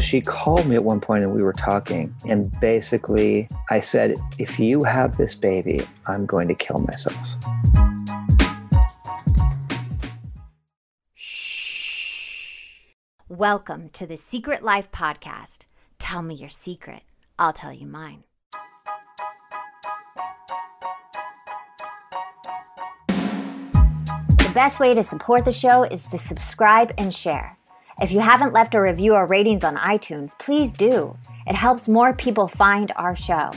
She called me at one point and we were talking. And basically, I said, if you have this baby, I'm going to kill myself. Shh. Welcome to the Secret Life Podcast. Tell me your secret, I'll tell you mine. The best way to support the show is to subscribe and share. If you haven't left a review or ratings on iTunes, please do. It helps more people find our show.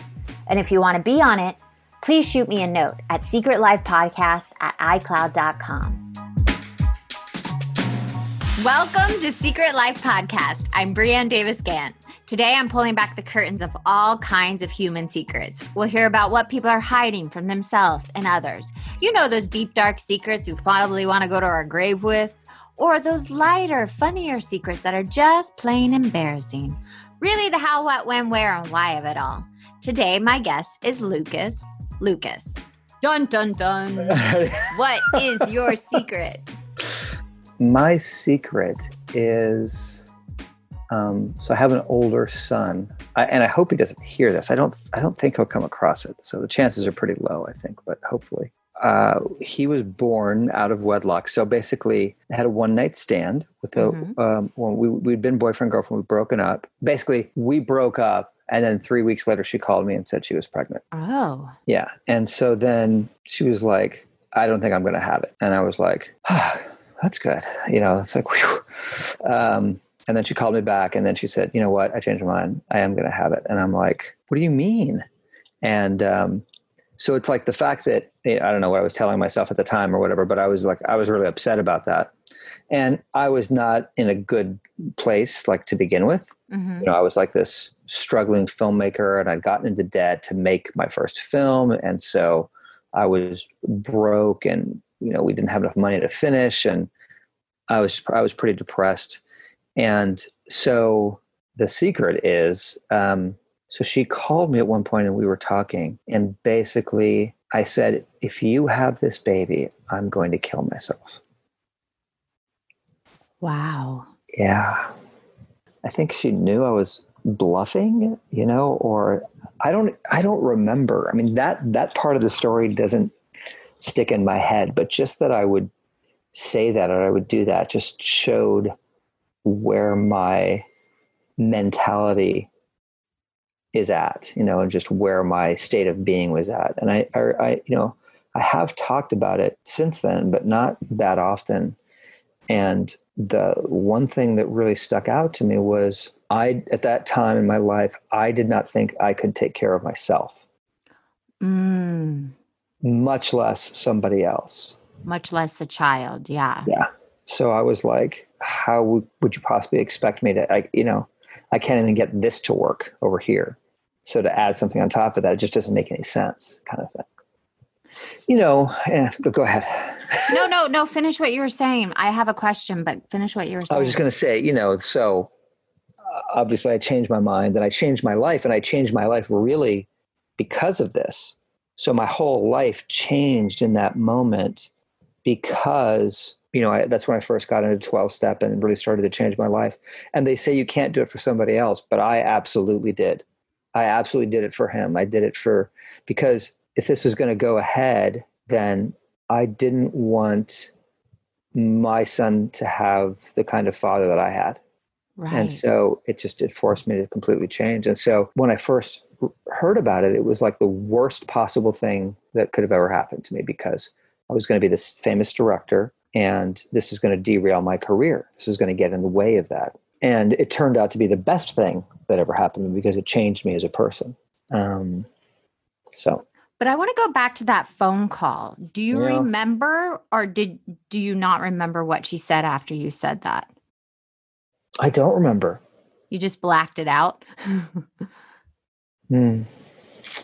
And if you want to be on it, please shoot me a note at secretlifepodcast at icloud.com. Welcome to Secret Life Podcast. I'm Brianne Davis Gant. Today, I'm pulling back the curtains of all kinds of human secrets. We'll hear about what people are hiding from themselves and others. You know, those deep, dark secrets we probably want to go to our grave with, or those lighter, funnier secrets that are just plain embarrassing. Really, the how, what, when, where, and why of it all. Today, my guest is Lucas. Lucas. Dun, dun, dun. what is your secret? My secret is um, so I have an older son, I, and I hope he doesn't hear this. I don't. I don't think he'll come across it. So the chances are pretty low. I think, but hopefully, uh, he was born out of wedlock. So basically, I had a one night stand with a. Mm-hmm. Um, when we we'd been boyfriend girlfriend. We'd broken up. Basically, we broke up, and then three weeks later, she called me and said she was pregnant. Oh. Yeah, and so then she was like, "I don't think I'm going to have it," and I was like. Ah, that's good. You know, it's like, um, and then she called me back and then she said, you know what? I changed my mind. I am going to have it. And I'm like, what do you mean? And um, so it's like the fact that I don't know what I was telling myself at the time or whatever, but I was like, I was really upset about that. And I was not in a good place, like to begin with. Mm-hmm. You know, I was like this struggling filmmaker and I'd gotten into debt to make my first film. And so I was broke and, you know, we didn't have enough money to finish. And I was, I was pretty depressed and so the secret is um, so she called me at one point and we were talking. And basically, I said, if you have this baby, I'm going to kill myself. Wow. Yeah. I think she knew I was bluffing, you know, or I don't I don't remember. I mean that that part of the story doesn't stick in my head, but just that I would say that or I would do that just showed where my mentality is at, you know, and just where my state of being was at. And I, I, I, you know, I have talked about it since then, but not that often. And the one thing that really stuck out to me was I, at that time in my life, I did not think I could take care of myself, mm. much less somebody else, much less a child. Yeah. Yeah. So I was like, how would, would you possibly expect me to, I, you know, I can't even get this to work over here. So to add something on top of that, it just doesn't make any sense kind of thing. You know, eh, go ahead. no, no, no. Finish what you were saying. I have a question, but finish what you were saying. I was just going to say, you know, so uh, obviously I changed my mind and I changed my life and I changed my life really because of this. So my whole life changed in that moment because you know, I, that's when I first got into 12 step and really started to change my life. And they say you can't do it for somebody else, but I absolutely did. I absolutely did it for him. I did it for, because if this was going to go ahead, then I didn't want my son to have the kind of father that I had. Right. And so it just, it forced me to completely change. And so when I first heard about it, it was like the worst possible thing that could have ever happened to me because I was going to be this famous director and this is going to derail my career. This is going to get in the way of that. And it turned out to be the best thing that ever happened to me because it changed me as a person. Um, so, but I want to go back to that phone call. Do you yeah. remember, or did do you not remember what she said after you said that? I don't remember. You just blacked it out. mm,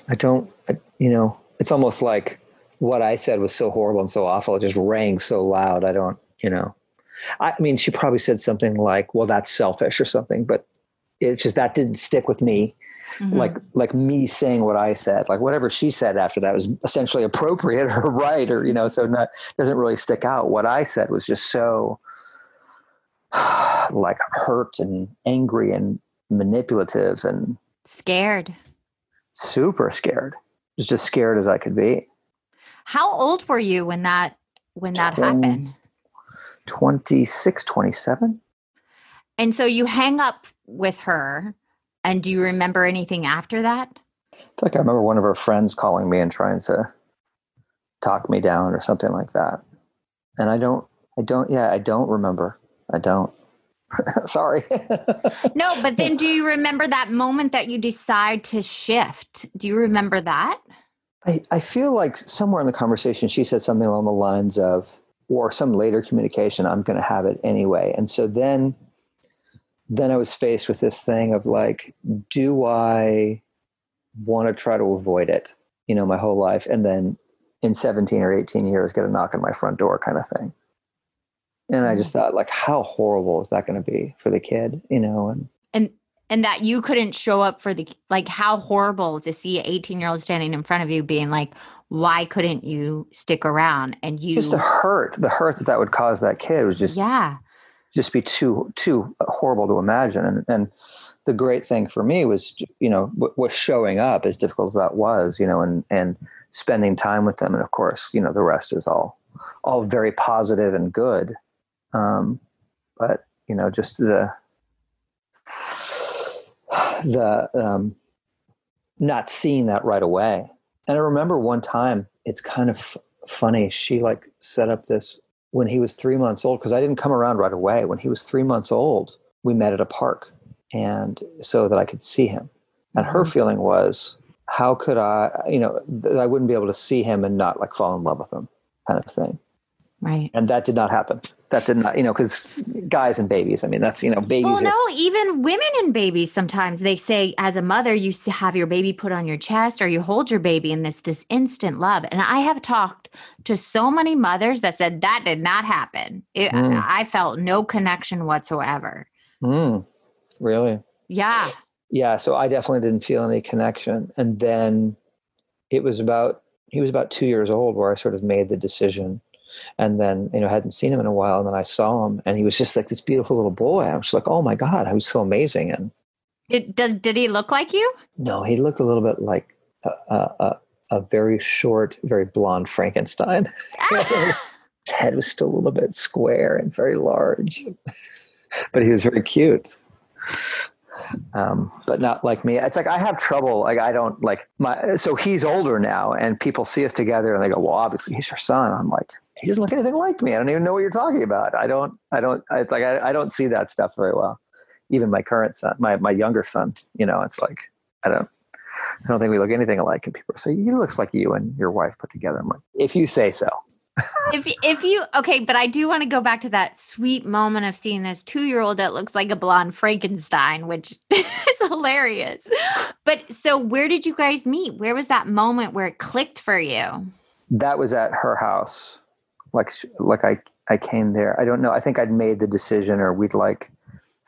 I don't. I, you know, it's almost like what I said was so horrible and so awful. It just rang so loud. I don't, you know, I mean, she probably said something like, well, that's selfish or something, but it's just that didn't stick with me. Mm-hmm. Like, like me saying what I said, like whatever she said after that was essentially appropriate or right, or, you know, so not, doesn't really stick out. What I said was just so like hurt and angry and manipulative and Scared. super scared. Just as scared as I could be. How old were you when that when that happened? 26, 27. And so you hang up with her and do you remember anything after that? I feel like I remember one of her friends calling me and trying to talk me down or something like that. And I don't, I don't, yeah, I don't remember. I don't. Sorry. No, but then do you remember that moment that you decide to shift? Do you remember that? I, I feel like somewhere in the conversation she said something along the lines of, or some later communication, I'm going to have it anyway. And so then, then I was faced with this thing of like, do I want to try to avoid it, you know, my whole life, and then in 17 or 18 years get a knock on my front door kind of thing. And I just mm-hmm. thought, like, how horrible is that going to be for the kid, you know? And And and that you couldn't show up for the like how horrible to see an 18 year old standing in front of you being like, why couldn't you stick around? And you just the hurt, the hurt that that would cause that kid was just Yeah. just be too too horrible to imagine and and the great thing for me was you know w- was showing up as difficult as that was you know and and spending time with them and of course you know the rest is all all very positive and good um but you know just the the um not seeing that right away and i remember one time it's kind of f- funny she like set up this when he was three months old, because I didn't come around right away. When he was three months old, we met at a park, and so that I could see him. And her Mhm. feeling was, how could I, you know, I wouldn't be able to see him and not like fall in love with him, kind of thing. Right. And that did not happen. That did not, you know, because guys and babies. I mean, that's you know, babies. Well, are, no, even women and babies sometimes they say as a mother you have your baby put on your chest or you hold your baby and there's this instant love. And I have talked to so many mothers that said that did not happen. It, Mm. I felt no connection whatsoever. Mm, really. Yeah. yeah so i definitely didn't feel any connection and then it was about he was about two years old where i sort of made the decision and then you know hadn't seen him in a while and then i saw him and he was just like this beautiful little boy i was like oh my god he was so amazing and It, does did he look like you? no he looked a little bit like a, a, a, a very short very blonde frankenstein his head was still a little bit square and very large but he was very cute um, but not like me. It's like I have trouble. Like I don't like my. So he's older now, and people see us together, and they go, "Well, obviously he's your son." I'm like, he doesn't look anything like me. I don't even know what you're talking about. I don't. I don't. It's like I, I don't see that stuff very well. Even my current son, my my younger son, you know, it's like I don't. I don't think we look anything alike. And people say, "He looks like you and your wife put together." I'm like, if you say so. if if you okay, but I do want to go back to that sweet moment of seeing this two year old that looks like a blonde Frankenstein, which is hilarious. But so, where did you guys meet? Where was that moment where it clicked for you? that was at her house like like i i came there. I don't know. I think i'd made the decision or we'd like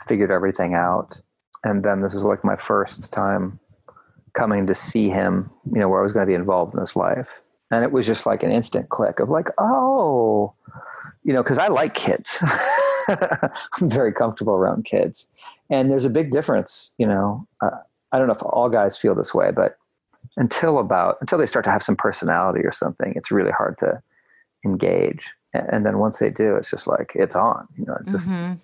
figured everything out. And then this was like my first time coming to see him you know where i was going to be involved in his life. And it was just like an instant click of like oh you know because i like kids. I'm very comfortable around kids. And there's a big difference you know. Uh, i don't know if all guys feel this way but until about until they start to have some personality or something it's really hard to engage and then once they do it's just like it's on you know it's just Mhm.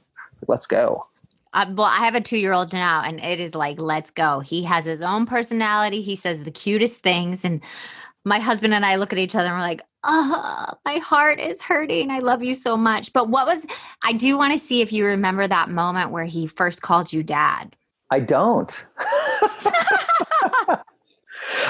let's go Uh, well, I have a two year old now, and it is like, let's go. He has his own personality. He says the cutest things. And my husband and I look at each other and we're like, oh, my heart is hurting. I love you so much. But what was, I do want to see if you remember that moment where he first called you dad. i don't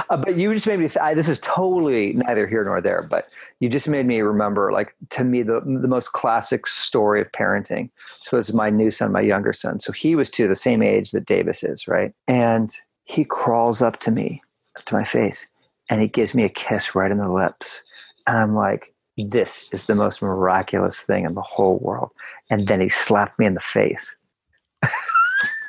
Uh, but you just made me this is totally neither here nor there but you just made me remember like to me the, the most classic story of parenting. So it's my new son my younger son. So he was to the same age that davis is right? And he crawls up to me up to my face and he gives me a kiss right in the lips. And i'm like this is the most miraculous thing in the whole world. And then he slapped me in the face.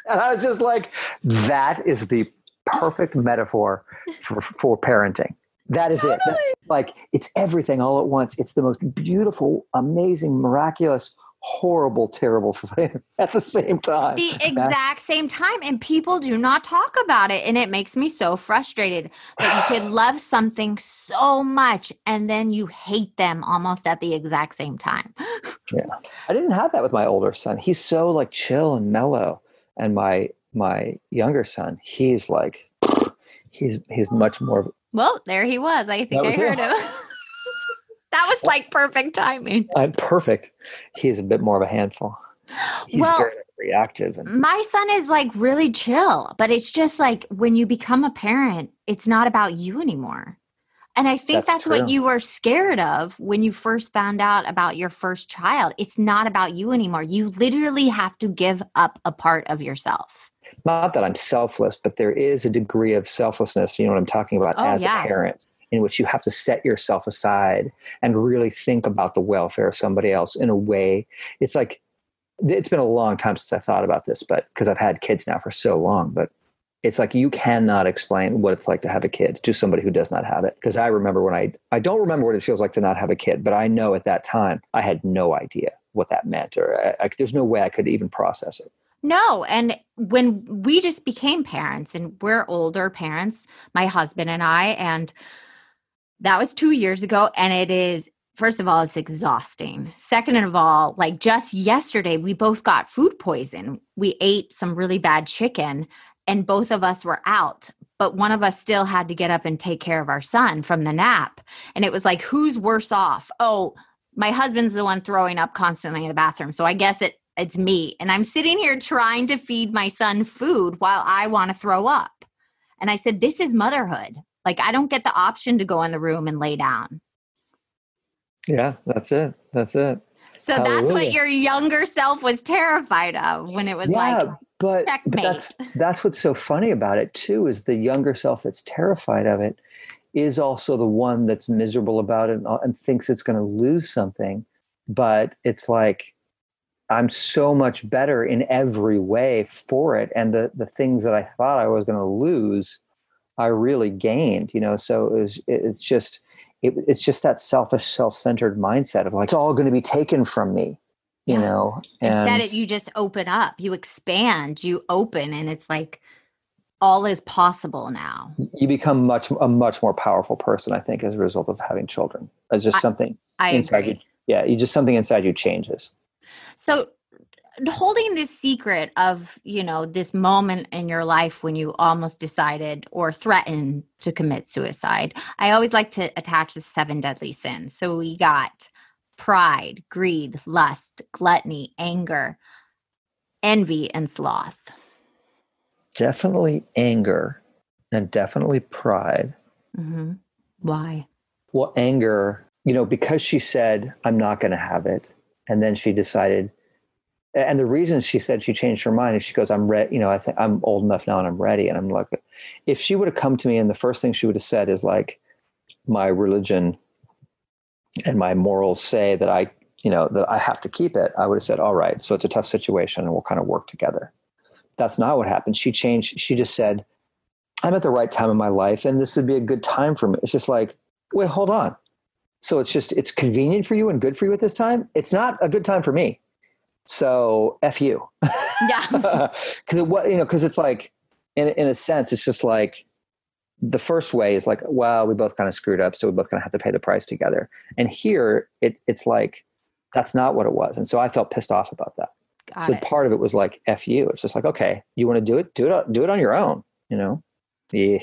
And i was just like that is the perfect metaphor for, for parenting. That is it. That- like it's everything all at once. It's the most beautiful, amazing, miraculous, horrible, terrible thing at the same time. The exact same time. And people do not talk about it. And it makes me so frustrated that you could love something so much and then you hate them almost at the exact same time. yeah. I didn't have that with my older son. He's so like chill and mellow. And my my younger son, he's like he's he's much more Well, there he was. I think I heard him. That was like perfect timing. I'm perfect. He's a bit more of a handful. He's well, very reactive. And- my son is like really chill, but it's just like when you become a parent, it's not about you anymore. And I think that's, that's what you were scared of when you first found out about your first child. It's not about you anymore. You literally have to give up a part of yourself. Not that I'm selfless, but there is a degree of selflessness. You know what I'm talking about oh, as yeah. a parent in which you have to set yourself aside and really think about the welfare of somebody else in a way. It's like, it's been a long time since I thought about this, but because I've had kids now for so long, but it's like you cannot explain what it's like to have a kid to somebody who does not have it. Because I remember when I, I don't remember what it feels like to not have a kid, but I know at that time I had no idea what that meant, or uh, I, I, there's no way I could even process it. No. And when we just became parents and we're older parents, my husband and I, and that was two years ago. And it is, first of all, it's exhausting. Second of all, like just yesterday, we both got food poison. We ate some really bad chicken and both of us were out. But one of us still had to get up and take care of our son from the nap. And it was like, who's worse off? Oh, my husband's the one throwing up constantly in the bathroom. So I guess it it's me. And I'm sitting here trying to feed my son food while I want to throw up. And I said, This is motherhood. Like I don't get the option to go in the room and lay down. Yeah, that's it. That's it. So Hallelujah. that's what your younger self was terrified of when it was yeah, like but, but that's that's what's so funny about it too is the younger self that's terrified of it is also the one that's miserable about it and, uh, and thinks it's going to lose something but it's like i'm so much better in every way for it and the the things that i thought i was going to lose I really gained, you know. So it was, it's just, it, it's just that selfish, self-centered mindset of like it's all going to be taken from me, you yeah. know. And Instead, you just open up, you expand, you open, and it's like all is possible now. You become much a much more powerful person, I think, as a result of having children. It's just something I inside agree. you. Yeah, you just something inside you changes. So holding this secret of you know this moment in your life when you almost decided or threatened to commit suicide i always like to attach the seven deadly sins. So we got pride greed lust gluttony anger envy and sloth. Definitely anger and definitely pride. Mm-hmm. why? Well anger you know because she said i'm not going to have it and then she decided and the reason she said she changed her mind is she goes, I'm ready, you know, I think I'm old enough now and I'm ready. And I'm like, if she would have come to me and the first thing she would have said is like, my religion and my morals say that I, you know, that I have to keep it, I would have said, all right, so it's a tough situation and we'll kind of work together. That's not what happened. She changed. She just said, I'm at the right time in my life and this would be a good time for me. It's just like, wait, hold on. So it's just, it's convenient for you and good for you at this time. It's not a good time for me so F you. Yeah. Cause what, you know, cause it's like, in, in a sense, it's just like the first way is like, well, we both kind of screwed up. So we both going to have to pay the price together. And here it, it's like, that's not what it was. And so I felt pissed off about that. Got so it. part of it was like, F you. It's just like, okay, you want to do it, do it, do it on your own, you know? Yeah.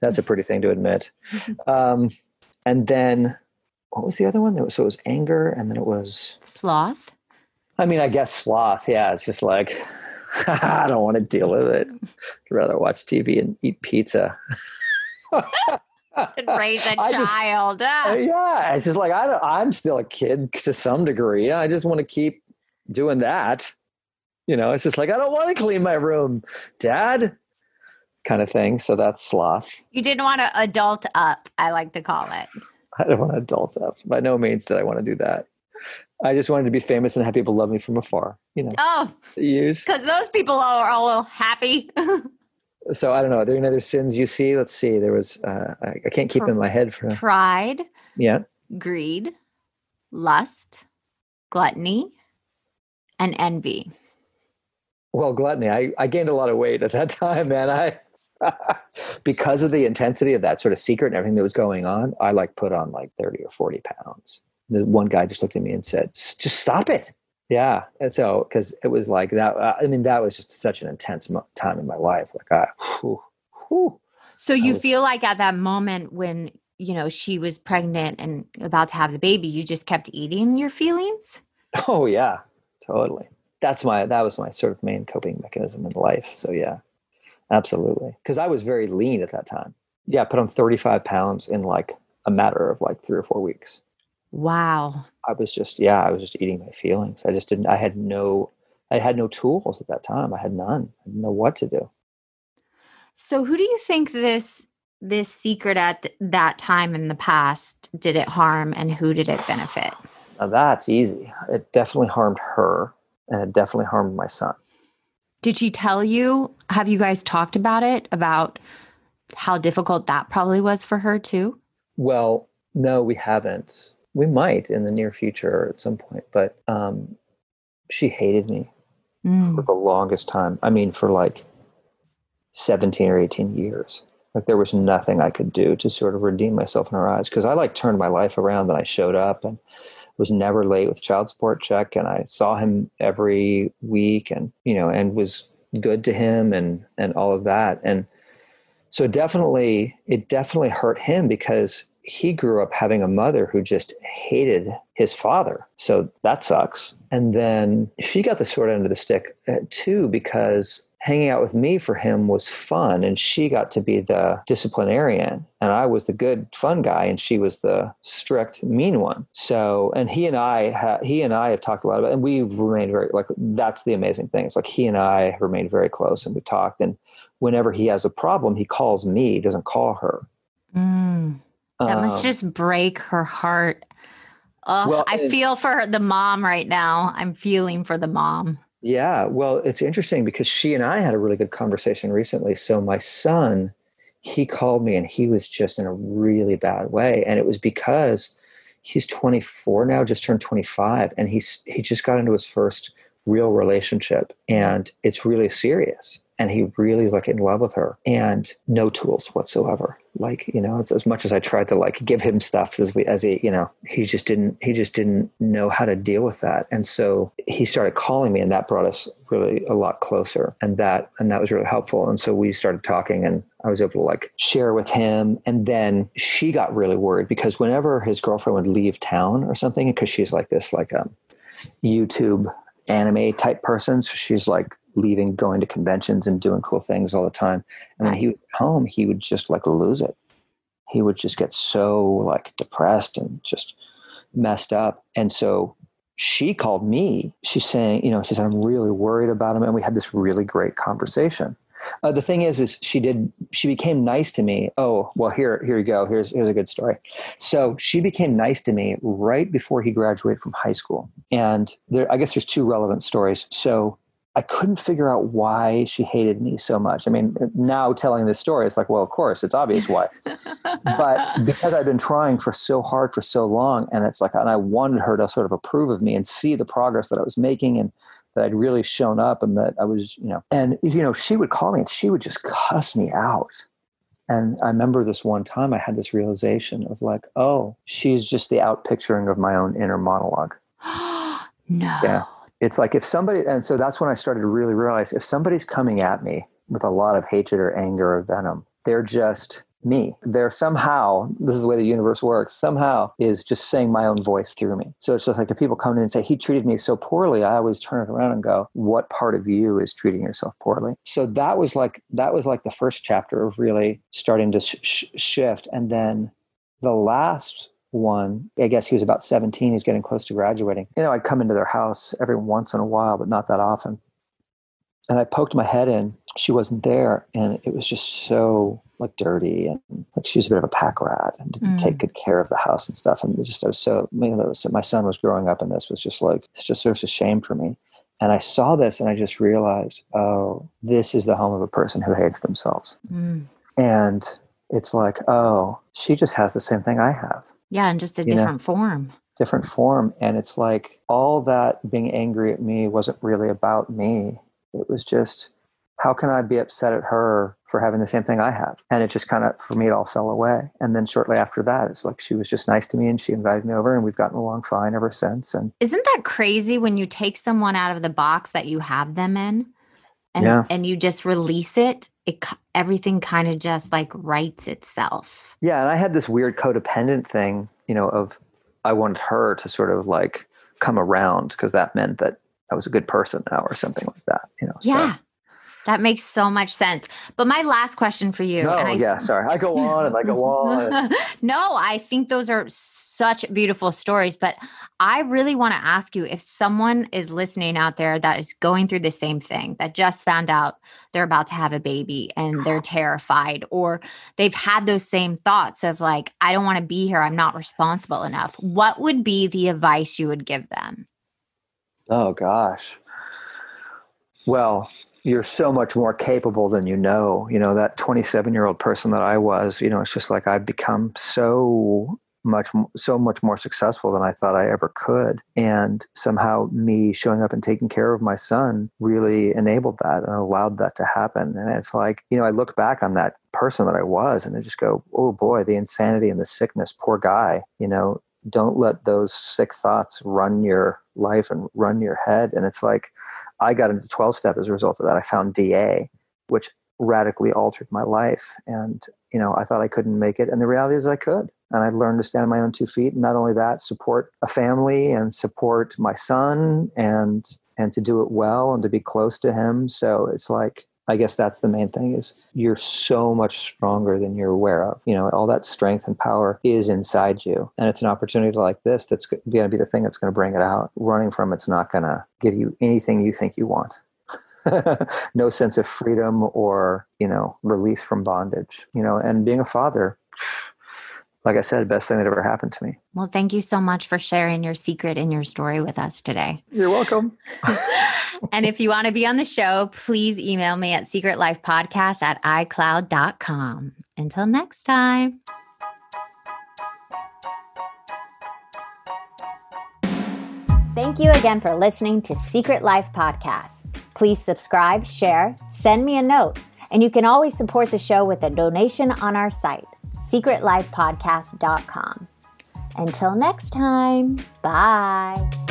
That's a pretty thing to admit. Um, and then what was the other one? So it was anger and then it was sloth. I mean, I guess sloth. Yeah, it's just like I don't want to deal with it. I'd rather watch TV and eat pizza. and raise a I child. Just, ah. Yeah, it's just like I I'm still a kid to some degree. I just want to keep doing that. You know, it's just like I don't want to clean my room, Dad, kind of thing. So that's sloth. You didn't want to adult up. I like to call it. I don't want to adult up. By no means did I want to do that. I just wanted to be famous and have people love me from afar. You know. Oh, years because those people are all happy. so I don't know. Are there any other sins you see? Let's see. There was. Uh, I, I, can't keep Pr- in my head for pride. Yeah. Greed, lust, gluttony, and envy? Well, gluttony. I, I gained a lot of weight at that time, man. I because of the intensity of that sort of secret and everything that was going on, I like put on like 30 or 40 pounds. The one guy just looked at me and said, just stop it. Yeah. And so, cause it was like that. Uh, I mean, that was just such an intense mo- time in my life. Like I, whew, whew. So you was, feel like at that moment when, you know, she was pregnant and about to have the baby, you just kept eating your feelings? Oh yeah, totally. That's my, that was my sort of main coping mechanism in life. So yeah. Absolutely. Because I was very lean at that time. Yeah, I put on 35 pounds in like a matter of like three or four weeks. Wow. I was just, yeah, I was just eating my feelings. I just didn't, I had no, I had no tools at that time. I had none. I didn't know what to do. So who do you think this, this secret at th- that time in the past, did it harm and who did it benefit? Now that's easy. It definitely harmed her and it definitely harmed my son. Did she tell you? Have you guys talked about it? About how difficult that probably was for her too? Well, no, we haven't. We might in the near future at some point, but um, she hated me mm. for the longest time. I mean, for like 17 or 18 years. Like there was nothing I could do to sort of redeem myself in her eyes because I like turned my life around and I showed up and was never late with child support check and I saw him every week and you know and was good to him and and all of that. And so definitely it definitely hurt him because he grew up having a mother who just hated his father. So that sucks. And then she got the short end of the stick uh, too because hanging out with me for him was fun and she got to be the disciplinarian and i was the good fun guy and she was the strict mean one. So and he and i ha, he and i have talked a lot about and we've remained very like that's the amazing thing it's like he and i have remained very close and we talked and whenever he has a problem he calls me he doesn't call her. Mm, that um, must just break her heart. Oh well, i feel for the mom right now. I'm feeling for the mom yeah, well, it's interesting because she and I had a really good conversation recently. So my son, he called me and he was just in a really bad way, and it was because he's 24 now, just turned 25, and he's he just got into his first real relationship, and it's really serious. And he really is like in love with her and no tools whatsoever like you know as, as much as i tried to like give him stuff as we as he you know he just didn't he just didn't know how to deal with that. And so he started calling me and that brought us really a lot closer and that and that was really helpful. And so we started talking and i was able to like share with him. And then she got really worried because whenever his girlfriend would leave town or something because she's like this like a um, youtube anime type person so she's like leaving, going to conventions and doing cool things all the time. And when he was home, he would just like lose it. He would just get so like depressed and just messed up. And so she called me. She's saying, you know, she said, I'm really worried about him. And we had this really great conversation. Uh, the thing is, is she did. She became nice to me. Oh, well, here, here you go. Here's here's a good story. So she became nice to me right before he graduated from high school. And there, I guess there's two relevant stories. So I couldn't figure out why she hated me so much. I mean, now telling this story, it's like, well, of course, it's obvious why. but because I've been trying for so hard for so long, and it's like, and I wanted her to sort of approve of me and see the progress that I was making and that I'd really shown up and that I was, you know, and, you know, she would call me and she would just cuss me out. And I remember this one time I had this realization of like, oh, she's just the out picturing of my own inner monologue. no. Yeah it's like if somebody and so that's when i started to really realize if somebody's coming at me with a lot of hatred or anger or venom they're just me. They're somehow this is the way the universe works somehow is just saying my own voice through me. So it's just like if people come in and say he treated me so poorly i always turn it around and go what part of you is treating yourself poorly? So that was like that was like the first chapter of really starting to sh- shift. And then the last one. I guess he was about 17. He was getting close to graduating. You know, I'd come into their house every once in a while, but not that often. And I poked my head in. She wasn't there. And it was just so like dirty and like she was a bit of a pack rat and didn't mm. take good care of the house and stuff. And just, I was so, you know, was, my son was growing up and this was just like, it's just such a shame for me. And I saw this and I just realized, oh, this is the home of a person who hates themselves. Mm. And it's like, oh, she just has the same thing I have. Yeah, and just a different know? form. different form. And it's like all that being angry at me wasn't really about me. It was just, how can I be upset at her for having the same thing I have? And it just kind of, for me, it all fell away. And then shortly after that, it's like she was just nice to me and she invited me over and we've gotten along fine ever since. And isn't that crazy when you take someone out of the box that you have them in? And, Yeah. and you just release it, it everything kind of just like writes itself. yeah, and I had this weird codependent thing, you know, of I wanted her to sort of like come around because that meant that I was a good person now or something like that, you know. so- Yeah. That makes so much sense. But my last question for you. No, and I, yeah, sorry. I go on and I go on. no, I think those are such beautiful stories. But I really want to ask you if someone is listening out there that is going through the same thing, that just found out they're about to have a baby and they're terrified, or they've had those same thoughts of like, I don't want to be here, I'm not responsible enough. What would be the advice you would give them? Oh gosh. Well, you're so much more capable than you know. You know, that 27 year old person that I was, you know, it's just like I've become so much so much more successful than I thought I ever could. And somehow me showing up and taking care of my son really enabled that and allowed that to happen. And it's like, you know, I look back on that person that I was and I just go, oh boy, the insanity and the sickness, poor guy, you know, don't let those sick thoughts run your life and run your head. And it's like, I got into 12 step as a result of that. I found DA, which radically altered my life. And, you know, I thought I couldn't make it. And the reality is I could. And I learned to stand on my own two feet. And not only that, support a family and support my son and and to do it well and to be close to him. So it's like I guess that's the main thing is you're so much stronger than you're aware of. You know, all that strength and power is inside you. And it's an opportunity like this that's going to be the thing that's going to bring it out. Running from it's not going to give you anything you think you want. no sense of freedom or, you know, release from bondage. You know, and being a father, like I said, best thing that ever happened to me. Well, thank you so much for sharing your secret and your story with us today. You're welcome. and if you want to be on the show, please email me at secretlifepodcast at icloud.com. Until next time. Thank you again for listening to Secret Life Podcast. Please subscribe, share, send me a note, and you can always support the show with a donation on our site, secretlifepodcast.com. Until next time, bye.